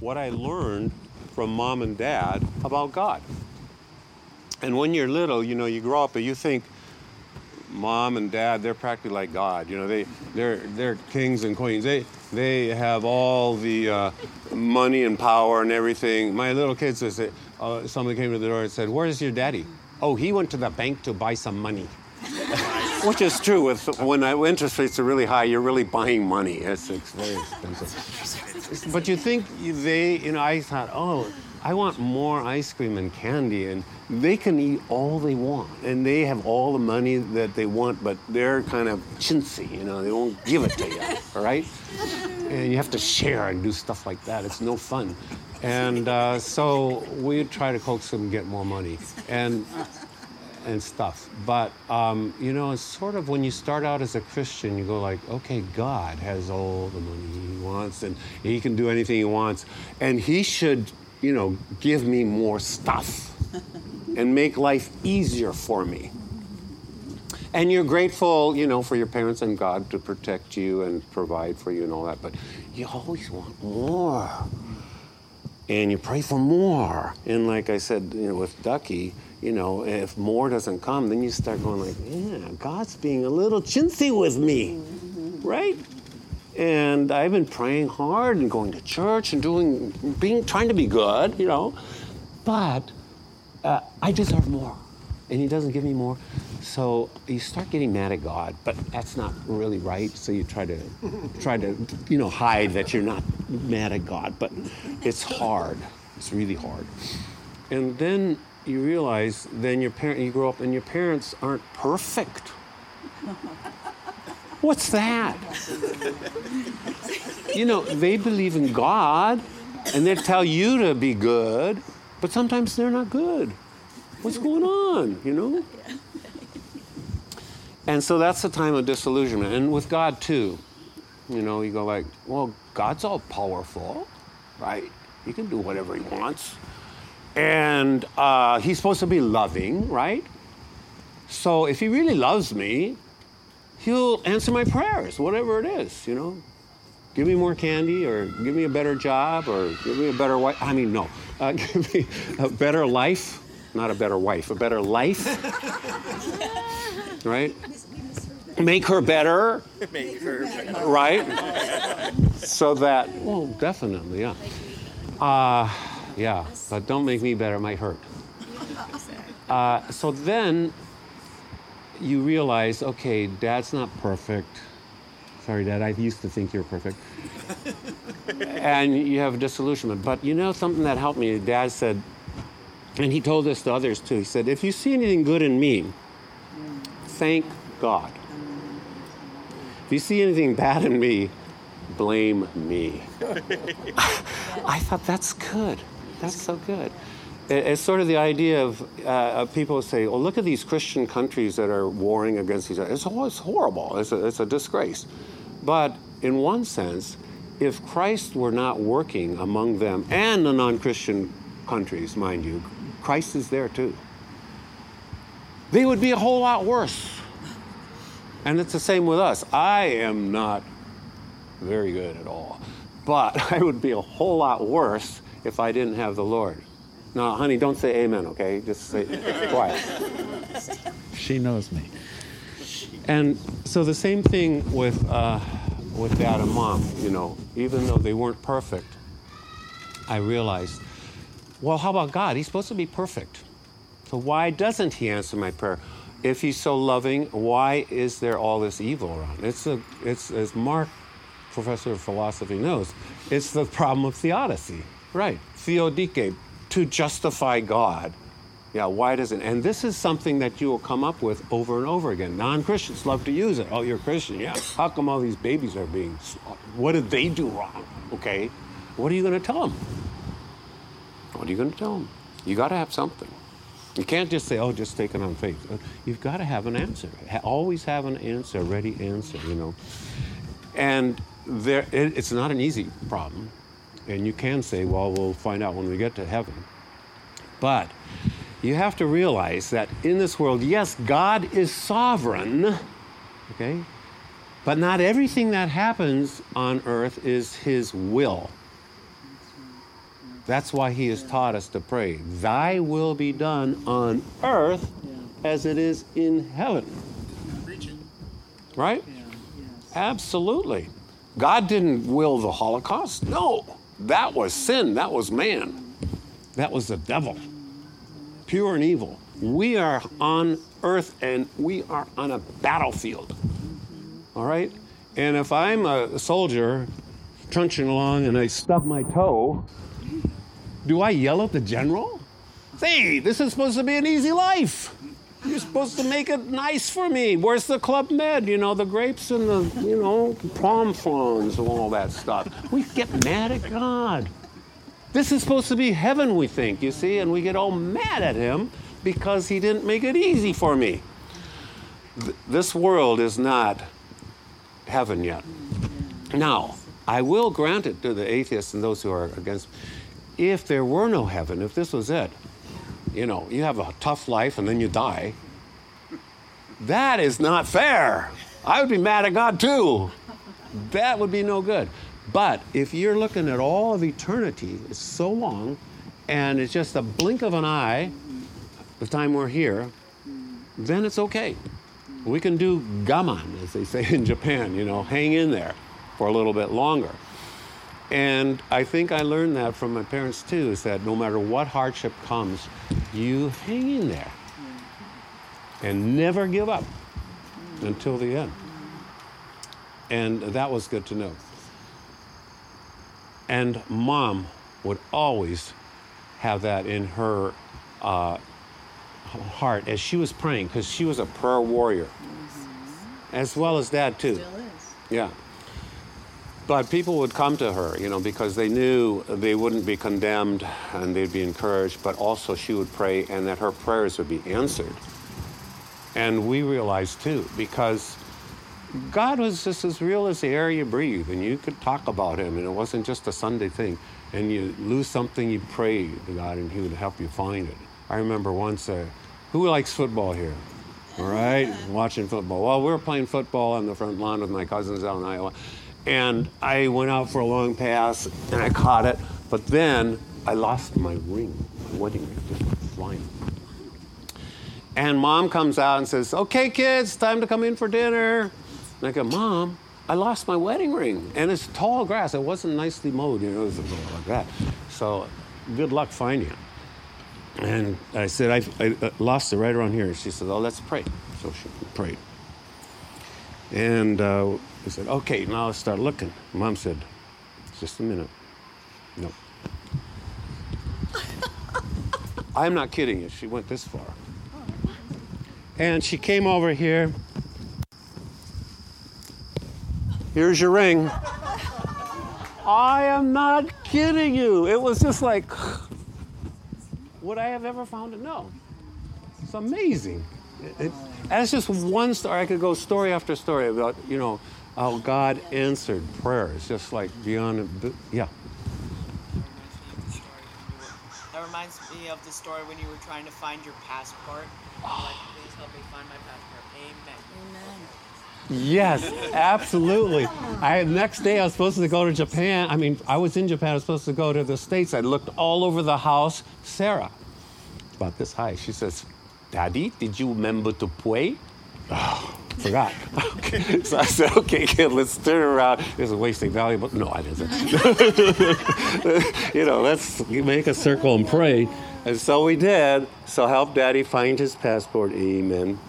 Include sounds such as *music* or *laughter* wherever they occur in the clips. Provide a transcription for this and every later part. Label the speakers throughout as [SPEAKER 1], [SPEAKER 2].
[SPEAKER 1] what I learned from mom and dad about God. And when you're little, you know, you grow up and you think mom and dad, they're practically like God. You know, they, they're, they're kings and queens. They, they have all the uh, money and power and everything. My little kids, say, uh, came to the door and said, Where's your daddy? Oh, he went to the bank to buy some money. *laughs* Which is true. With when interest rates are really high, you're really buying money. It's, it's very expensive. *laughs* But you think they, you know, I thought, oh, I want more ice cream and candy, and they can eat all they want, and they have all the money that they want, but they're kind of chintzy, you know, they won't give it to you, *laughs* all right? And you have to share and do stuff like that. It's no fun. And uh, so we try to coax them to get more money. And and stuff. But um, you know, it's sort of when you start out as a Christian, you go like, okay, God has all the money He wants, and He can do anything He wants, and He should, you know, give me more stuff *laughs* and make life easier for me. And you're grateful, you know, for your parents and God to protect you and provide for you and all that, but you always want more. And you pray for more. And like I said, you know, with Ducky, you know, if more doesn't come, then you start going like, yeah, God's being a little chintzy with me, right? And I've been praying hard and going to church and doing, being, trying to be good, you know, but uh, I deserve more, and He doesn't give me more. So you start getting mad at God, but that's not really right. So you try to, try to, you know, hide that you're not mad at God, but it's hard. It's really hard. And then you realize then your parent you grow up and your parents aren't perfect. What's that? you know, they believe in God and they tell you to be good, but sometimes they're not good. What's going on, you know? And so that's the time of disillusionment. And with God too. You know, you go like, well, God's all powerful, right? He can do whatever he wants. And uh, he's supposed to be loving, right? So if he really loves me, he'll answer my prayers, whatever it is, you know. Give me more candy, or give me a better job, or give me a better wife. I mean, no, uh, *laughs* give me a better life, not a better wife, a better life, *laughs* right? Make her better, Make her better. right? So that, well, definitely, yeah. Uh, yeah, but don't make me better, it might hurt. Uh, so then you realize, okay, dad's not perfect. Sorry, dad, I used to think you were perfect. *laughs* and you have a disillusionment. But you know something that helped me? Dad said, and he told this to others too. He said, if you see anything good in me, thank God. If you see anything bad in me, blame me. *laughs* I thought that's good. That's so good. It's sort of the idea of uh, people say, "Well, look at these Christian countries that are warring against each other. It's, it's horrible. It's a, it's a disgrace." But in one sense, if Christ were not working among them and the non-Christian countries, mind you, Christ is there too. They would be a whole lot worse. And it's the same with us. I am not very good at all, but *laughs* I would be a whole lot worse if I didn't have the Lord. Now, honey, don't say amen, okay? Just say *laughs* quiet.
[SPEAKER 2] She knows me.
[SPEAKER 1] And so the same thing with, uh, with dad and mom, you know, even though they weren't perfect, I realized, well, how about God? He's supposed to be perfect. So why doesn't he answer my prayer? If he's so loving, why is there all this evil around? It's, a, it's as Mark, professor of philosophy, knows, it's the problem of theodicy. Right. Theodike, to justify God. Yeah, why does it? And this is something that you will come up with over and over again. Non Christians love to use it. Oh, you're Christian. Yeah. How come all these babies are being. What did they do wrong? Okay. What are you going to tell them? What are you going to tell them? You got to have something. You can't just say, oh, just take it on faith. Uh, you've got to have an answer. Always have an answer, ready answer, you know. And there, it, it's not an easy problem. And you can say, well, we'll find out when we get to heaven. But you have to realize that in this world, yes, God is sovereign, okay? But not everything that happens on earth is His will. That's why he has taught us to pray. Thy will be done on earth as it is in heaven. Right? Absolutely. God didn't will the Holocaust. No. That was sin. That was man. That was the devil. Pure and evil. We are on earth and we are on a battlefield. All right? And if I'm a soldier trunching along and I stub my toe, do I yell at the general? Say, this is supposed to be an easy life. You're supposed to make it nice for me. Where's the Club Med? You know, the grapes and the, you know, palm fronds and all that stuff. We get mad at God. This is supposed to be heaven, we think, you see, and we get all mad at Him because He didn't make it easy for me. Th- this world is not heaven yet. Now, I will grant it to the atheists and those who are against. If there were no heaven, if this was it, you know, you have a tough life and then you die. That is not fair. I would be mad at God too. That would be no good. But if you're looking at all of eternity, it's so long, and it's just a blink of an eye, the time we're here, then it's okay. We can do gaman, as they say in Japan, you know, hang in there for a little bit longer. And I think I learned that from my parents too, is that no matter what hardship comes, you hang in there and never give up until the end. And that was good to know. And mom would always have that in her uh, heart as she was praying, because she was a prayer warrior, as well as dad too.
[SPEAKER 3] Still is.
[SPEAKER 1] Yeah. But people would come to her, you know, because they knew they wouldn't be condemned and they'd be encouraged, but also she would pray and that her prayers would be answered. And we realized too, because God was just as real as the air you breathe, and you could talk about Him, and it wasn't just a Sunday thing. And you lose something, you pray to God, and He would help you find it. I remember once, uh, who likes football here? All right, watching football. Well, we were playing football on the front lawn with my cousins out in Iowa, and I went out for a long pass, and I caught it, but then I lost my ring, my wedding ring, just flying. And mom comes out and says, Okay, kids, time to come in for dinner. And I go, Mom, I lost my wedding ring. And it's tall grass. It wasn't nicely mowed, you know, it was like that. So good luck finding it. And I said, I, I uh, lost it right around here. She said, Oh, let's pray. So she prayed. And uh, we said, Okay, now let's start looking. Mom said, Just a minute. No. *laughs* I'm not kidding you. She went this far. And she came over here. Here's your ring. I am not kidding you. It was just like, would I have ever found it? No. It's amazing. It, it, that's just one story. I could go story after story about, you know, how God answered prayers, just like beyond, yeah.
[SPEAKER 4] That reminds me of the story when you were trying to find your passport. Like, please help me find my passport. Amen.
[SPEAKER 3] Amen.
[SPEAKER 1] Yes, absolutely. I the next day I was supposed to go to Japan. I mean, I was in Japan. I was supposed to go to the states. I looked all over the house. Sarah, about this high. She says, "Daddy, did you remember to pray?" Oh, forgot. *laughs* Okay. So I said, "Okay, kid, let's turn around." This is wasting valuable. No, I didn't. *laughs* you know, let's make a circle and pray. And so we did. So help Daddy find his passport. Amen.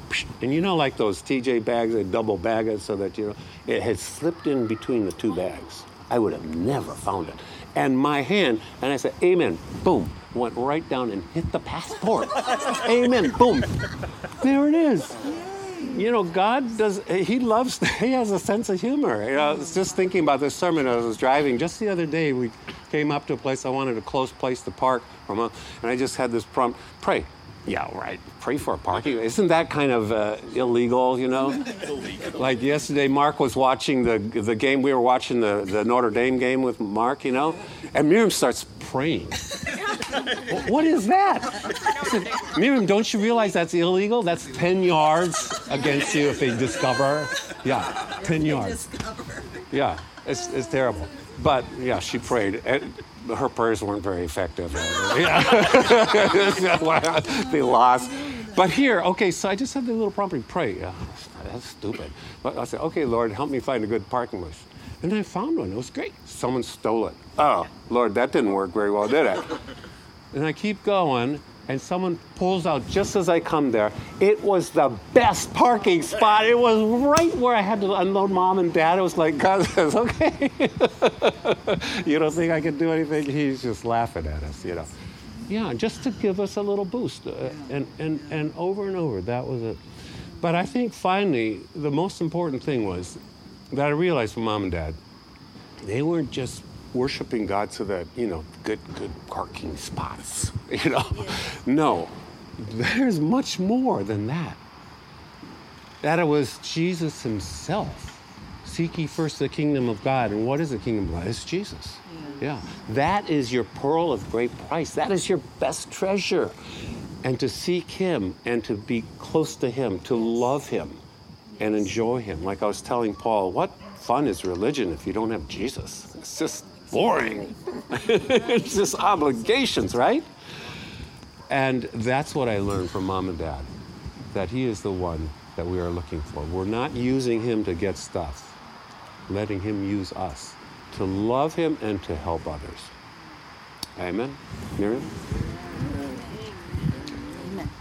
[SPEAKER 1] And you know, like those TJ bags, they double bag it so that you know it had slipped in between the two bags. I would have never found it. And my hand, and I said, Amen. Boom. Went right down and hit the passport. *laughs* Amen. Boom. There it is. You know, God does, He loves, *laughs* He has a sense of humor. You know, I was just thinking about this sermon as I was driving. Just the other day, we came up to a place I wanted a close place to park and I just had this prompt pray. Yeah, right. Pray for a parking. Isn't that kind of uh, illegal, you know? illegal. like yesterday, Mark was watching the, the game. We were watching the, the Notre Dame game with Mark, you know? And Miriam starts praying. *laughs* what is that? Said, *laughs* Miriam, don't you realize that's illegal? That's 10 yards against you if they discover. Yeah, 10 yards. Yeah, it's, it's terrible. But yeah, she prayed. And her prayers weren't very effective. *laughs* Yeah. *laughs* they lost. But here, okay, so I just had the little prompting, pray. Yeah, that's stupid. But I said, okay, Lord, help me find a good parking place. And I found one. It was great. Someone stole it. Oh, Lord, that didn't work very well, did it? And I keep going, and someone pulls out just as I come there. It was the best parking spot. It was right where I had to unload mom and dad. It was like, God *laughs* says, okay. *laughs* you don't think I can do anything? He's just laughing at us, you know. Yeah, just to give us a little boost. Uh, and, and, and over and over, that was it. But I think finally, the most important thing was that I realized from mom and dad, they weren't just worshiping God so that, you know, good, good parking spots, *laughs* you know. No, there's much more than that. That it was Jesus himself. Seek ye first the kingdom of God. And what is the kingdom of God? It's Jesus. Yeah. That is your pearl of great price. That is your best treasure. And to seek him and to be close to him, to love him and enjoy him. Like I was telling Paul, what fun is religion if you don't have Jesus? It's just boring. *laughs* it's just obligations, right? And that's what I learned from mom and dad that he is the one that we are looking for. We're not using him to get stuff, letting him use us to love him and to help others. Amen. Miriam?